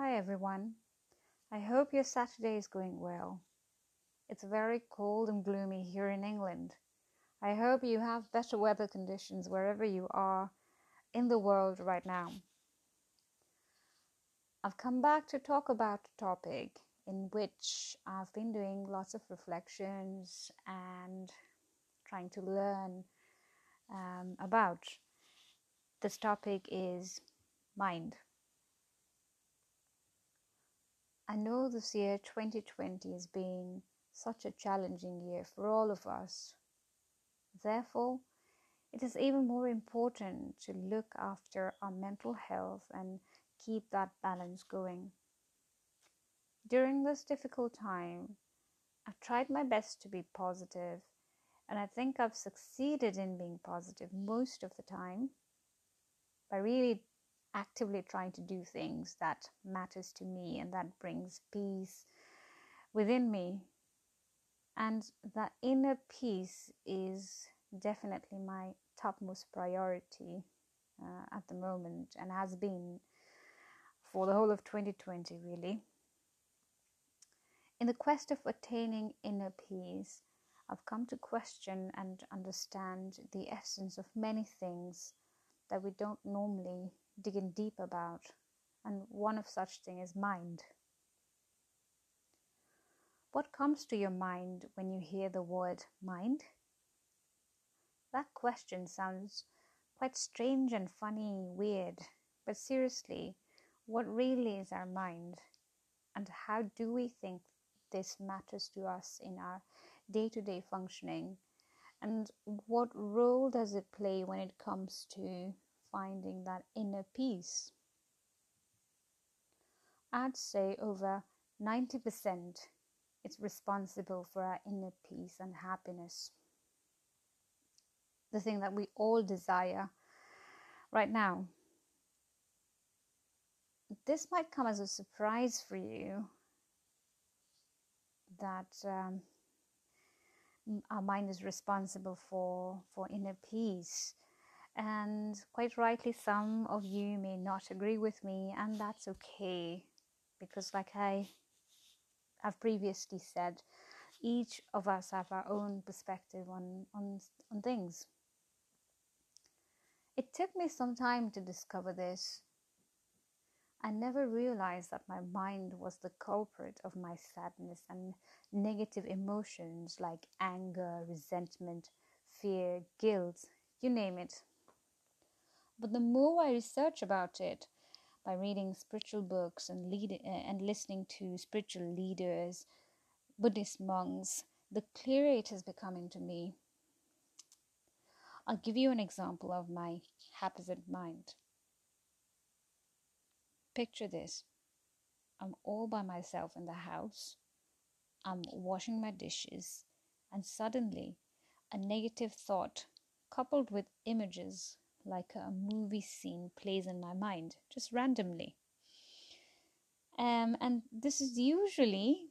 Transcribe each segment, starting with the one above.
Hi everyone. I hope your Saturday is going well. It's very cold and gloomy here in England. I hope you have better weather conditions wherever you are in the world right now. I've come back to talk about a topic in which I've been doing lots of reflections and trying to learn um, about. This topic is mind. I know this year 2020 has been such a challenging year for all of us. Therefore, it is even more important to look after our mental health and keep that balance going. During this difficult time, I've tried my best to be positive, and I think I've succeeded in being positive most of the time by really actively trying to do things that matters to me and that brings peace within me. And that inner peace is definitely my topmost priority uh, at the moment and has been for the whole of 2020 really. In the quest of attaining inner peace i've come to question and understand the essence of many things that we don't normally digging deep about, and one of such thing is mind. What comes to your mind when you hear the word mind? That question sounds quite strange and funny, weird, but seriously, what really is our mind? And how do we think this matters to us in our day to day functioning? And what role does it play when it comes to finding that inner peace. I'd say over 90% it's responsible for our inner peace and happiness. The thing that we all desire right now. This might come as a surprise for you that um, our mind is responsible for, for inner peace and quite rightly, some of you may not agree with me, and that's okay because, like I have previously said, each of us have our own perspective on, on, on things. It took me some time to discover this. I never realized that my mind was the culprit of my sadness and negative emotions like anger, resentment, fear, guilt, you name it. But the more I research about it, by reading spiritual books and lead, uh, and listening to spiritual leaders, Buddhist monks, the clearer it is becoming to me. I'll give you an example of my haphazard mind. Picture this I'm all by myself in the house, I'm washing my dishes, and suddenly a negative thought coupled with images like a movie scene plays in my mind just randomly. Um, and this is usually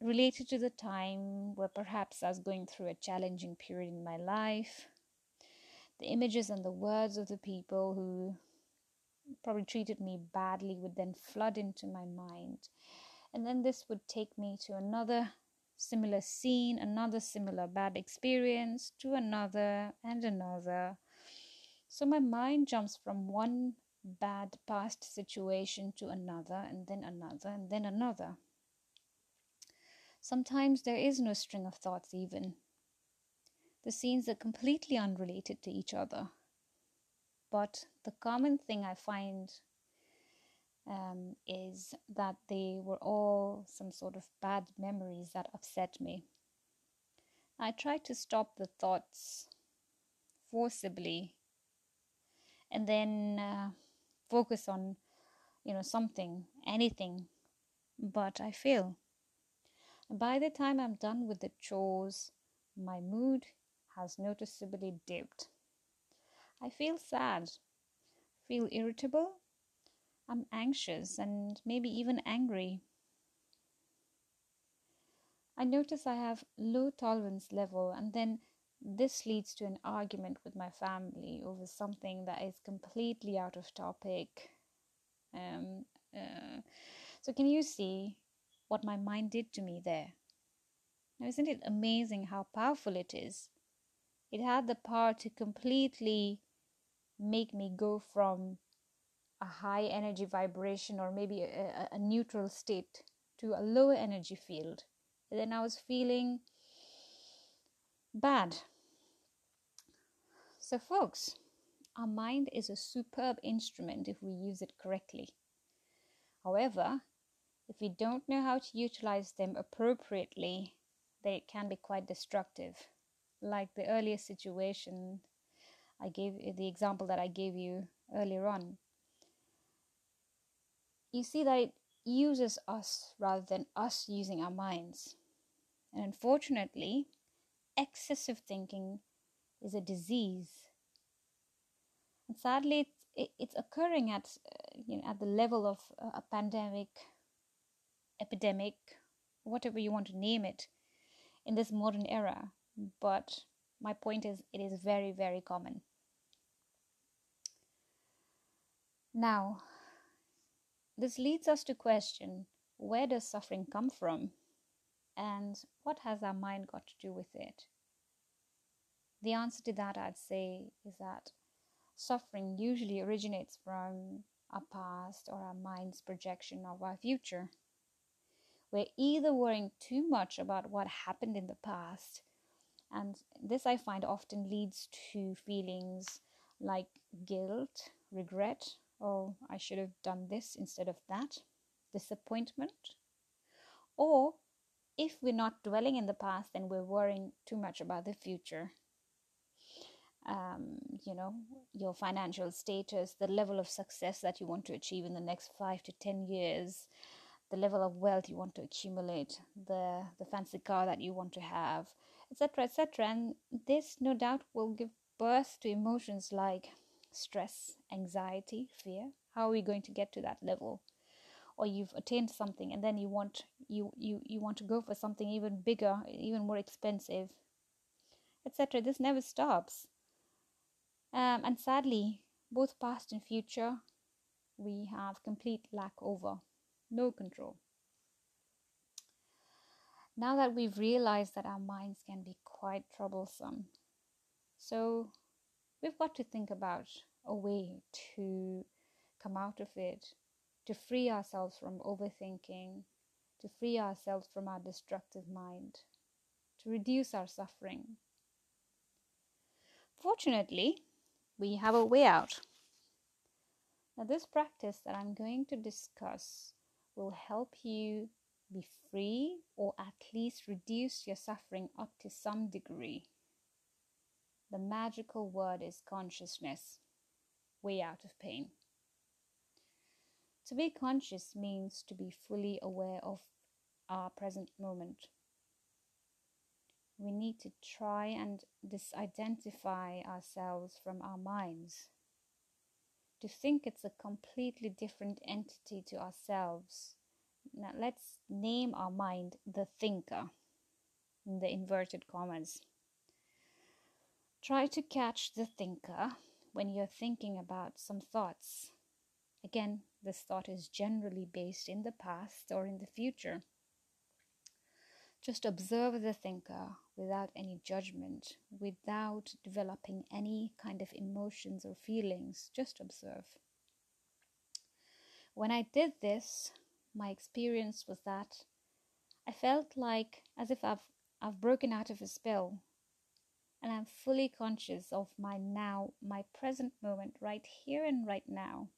related to the time where perhaps I was going through a challenging period in my life. The images and the words of the people who probably treated me badly would then flood into my mind. And then this would take me to another similar scene, another similar bad experience, to another and another. So my mind jumps from one bad past situation to another, and then another, and then another. Sometimes there is no string of thoughts, even. The scenes are completely unrelated to each other. But the common thing I find um, is that they were all some sort of bad memories that upset me. I try to stop the thoughts forcibly and then uh, focus on you know something anything. But i fail. By the time i'm done with the chores my mood has noticeably dipped. I feel sad feel irritable i'm anxious and maybe even angry. I notice i have low tolerance level and then this leads to an argument with my family over something that is completely out of topic. Um, Uh, so, can you see what my mind did to me there? Now, isn't it amazing how powerful it is? It had the power to completely make me go from a high energy vibration or maybe a, a, neutral state to a lower energy field. And then I was feeling bad. So, folks, our mind is a superb instrument if we use it correctly. However, if we don't know how to utilize them appropriately, they can be quite destructive. Like the earlier situation I gave the example that I gave you earlier on. You see that it uses us rather than us using our minds. And unfortunately, excessive thinking is a disease. And sadly, it's, it's occurring at, uh, you know, at the level of a pandemic, epidemic, whatever you want to name it, in this modern era. But my point is, it is very, very common. Now, this leads us to question where does suffering come from? And what has our mind got to do with it? The answer to that, I'd say, is that suffering usually originates from our past or our mind's projection of our future. We're either worrying too much about what happened in the past, and this I find often leads to feelings like guilt, regret, oh, I should have done this instead of that, disappointment. Or if we're not dwelling in the past, then we're worrying too much about the future. Um, you know, your financial status, the level of success that you want to achieve in the next five to ten years, the level of wealth you want to accumulate, the the fancy car that you want to have, etc., etc. And this, no doubt, will give birth to emotions like stress, anxiety, fear. How are we going to get to that level? Or you've attained something and then you want you you, you want to go for something even bigger, even more expensive, etc. This never stops. Um, and sadly, both past and future, we have complete lack over, no control. Now that we've realized that our minds can be quite troublesome, so we've got to think about a way to come out of it, to free ourselves from overthinking, to free ourselves from our destructive mind, to reduce our suffering. Fortunately, we have a way out. Now, this practice that I'm going to discuss will help you be free or at least reduce your suffering up to some degree. The magical word is consciousness, way out of pain. To be conscious means to be fully aware of our present moment. We need to try and disidentify ourselves from our minds. To think it's a completely different entity to ourselves. Now let's name our mind the thinker in the inverted commas. Try to catch the thinker when you're thinking about some thoughts. Again, this thought is generally based in the past or in the future. Just observe the thinker without any judgment, without developing any kind of emotions or feelings. Just observe. When I did this, my experience was that I felt like as if I've, I've broken out of a spell and I'm fully conscious of my now, my present moment, right here and right now.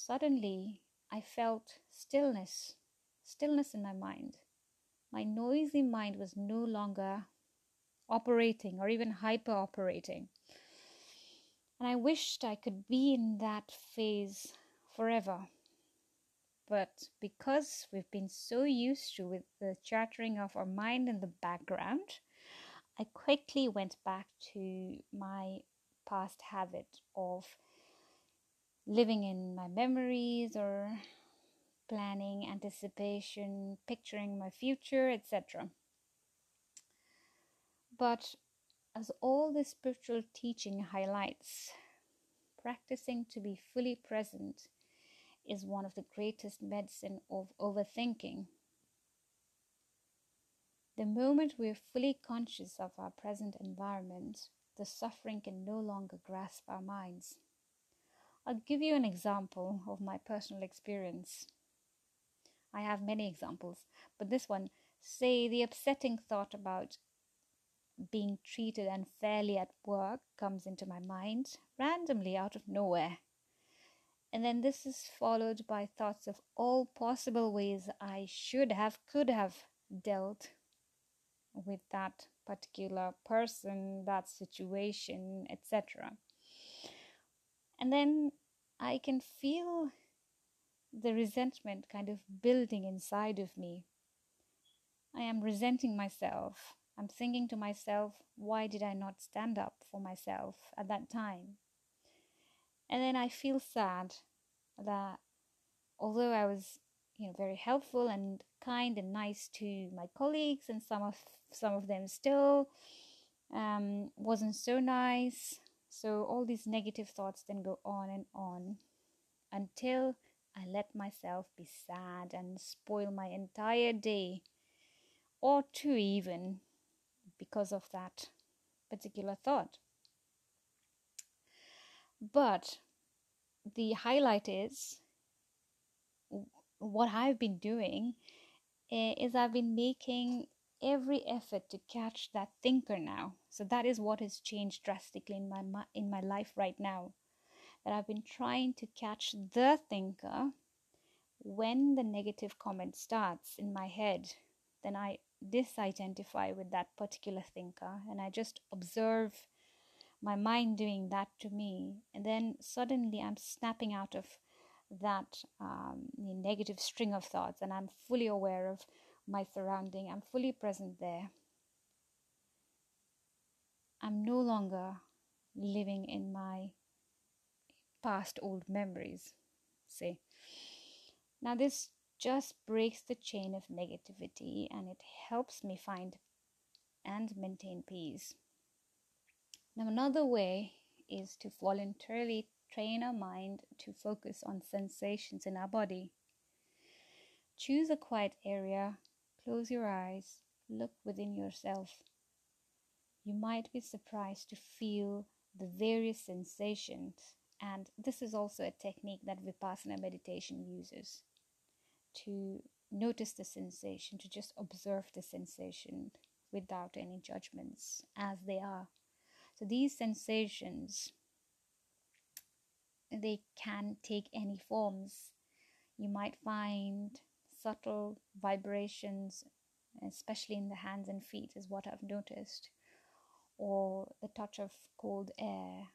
Suddenly, I felt stillness, stillness in my mind. My noisy mind was no longer operating or even hyper operating. And I wished I could be in that phase forever. But because we've been so used to with the chattering of our mind in the background, I quickly went back to my past habit of living in my memories or planning, anticipation, picturing my future, etc. But as all the spiritual teaching highlights, practicing to be fully present is one of the greatest medicine of overthinking. The moment we're fully conscious of our present environment, the suffering can no longer grasp our minds. I'll give you an example of my personal experience. I have many examples, but this one say the upsetting thought about being treated unfairly at work comes into my mind randomly out of nowhere. And then this is followed by thoughts of all possible ways I should have, could have dealt with that particular person, that situation, etc. And then I can feel the resentment kind of building inside of me. I am resenting myself. I'm thinking to myself, why did I not stand up for myself at that time? And then I feel sad that although I was, you know, very helpful and kind and nice to my colleagues, and some of some of them still um, wasn't so nice. So all these negative thoughts then go on and on until I let myself be sad and spoil my entire day or two even because of that particular thought. But the highlight is what I've been doing eh, is I've been making every effort to catch that thinker now. So that is what has changed drastically in my in my life right now. That I've been trying to catch the thinker when the negative comment starts in my head. Then I disidentify with that particular thinker and I just observe my mind doing that to me. And then suddenly I'm snapping out of that um, negative string of thoughts and I'm fully aware of my surrounding. I'm fully present there. I'm no longer living in my past old memories. See, now this just breaks the chain of negativity and it helps me find and maintain peace. Now, another way is to voluntarily train our mind to focus on sensations in our body. Choose a quiet area, close your eyes, look within yourself. You might be surprised to feel the various sensations, and this is also a technique that Vipassana meditation uses to notice the sensation, to just observe the sensation without any judgments as they are. So these sensations they can take any forms. You might find subtle vibrations, especially in the hands and feet, is what I've noticed, or the touch of cold air,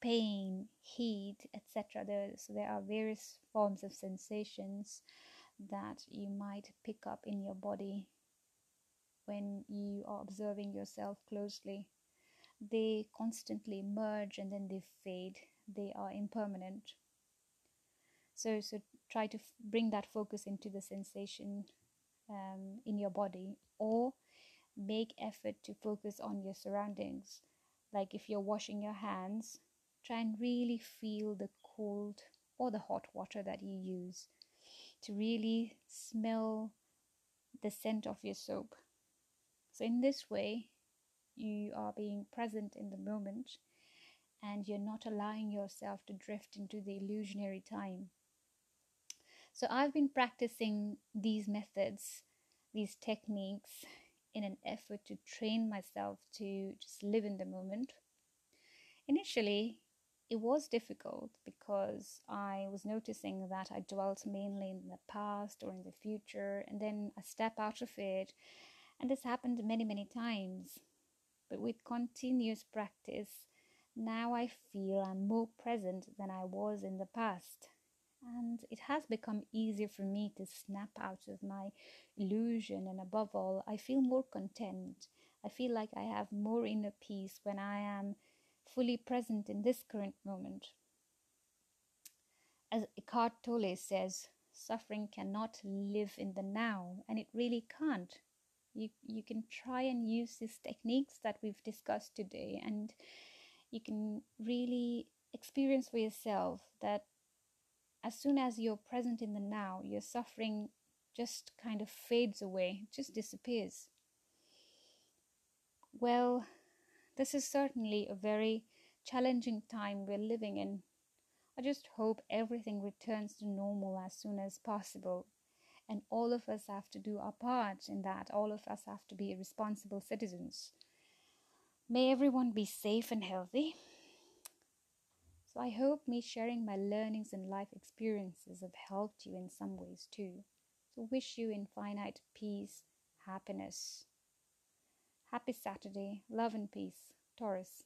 pain, heat, etc. There, so there are various forms of sensations that you might pick up in your body when you are observing yourself closely. They constantly merge and then they fade. They are impermanent. So, so try to f- bring that focus into the sensation um, in your body, or make effort to focus on your surroundings. Like if you're washing your hands, try and really feel the cold or the hot water that you use to really smell the scent of your soap. So, in this way, you are being present in the moment and you're not allowing yourself to drift into the illusionary time. So, I've been practicing these methods, these techniques, in an effort to train myself to just live in the moment. Initially, it was difficult because I was noticing that I dwelt mainly in the past or in the future, and then I step out of it. And this happened many, many times. But with continuous practice, now I feel I'm more present than I was in the past. And it has become easier for me to snap out of my illusion, and above all, I feel more content. I feel like I have more inner peace when I am fully present in this current moment. As Eckhart Tolle says, suffering cannot live in the now, and it really can't. You, you can try and use these techniques that we've discussed today, and you can really experience for yourself that as soon as you're present in the now, your suffering just kind of fades away, just disappears. Well, this is certainly a very challenging time we're living in. I just hope everything returns to normal as soon as possible. And all of us have to do our part in that. All of us have to be responsible citizens. May everyone be safe and healthy. So I hope me sharing my learnings and life experiences have helped you in some ways too. So wish you infinite peace, happiness. Happy Saturday, love and peace, Taurus.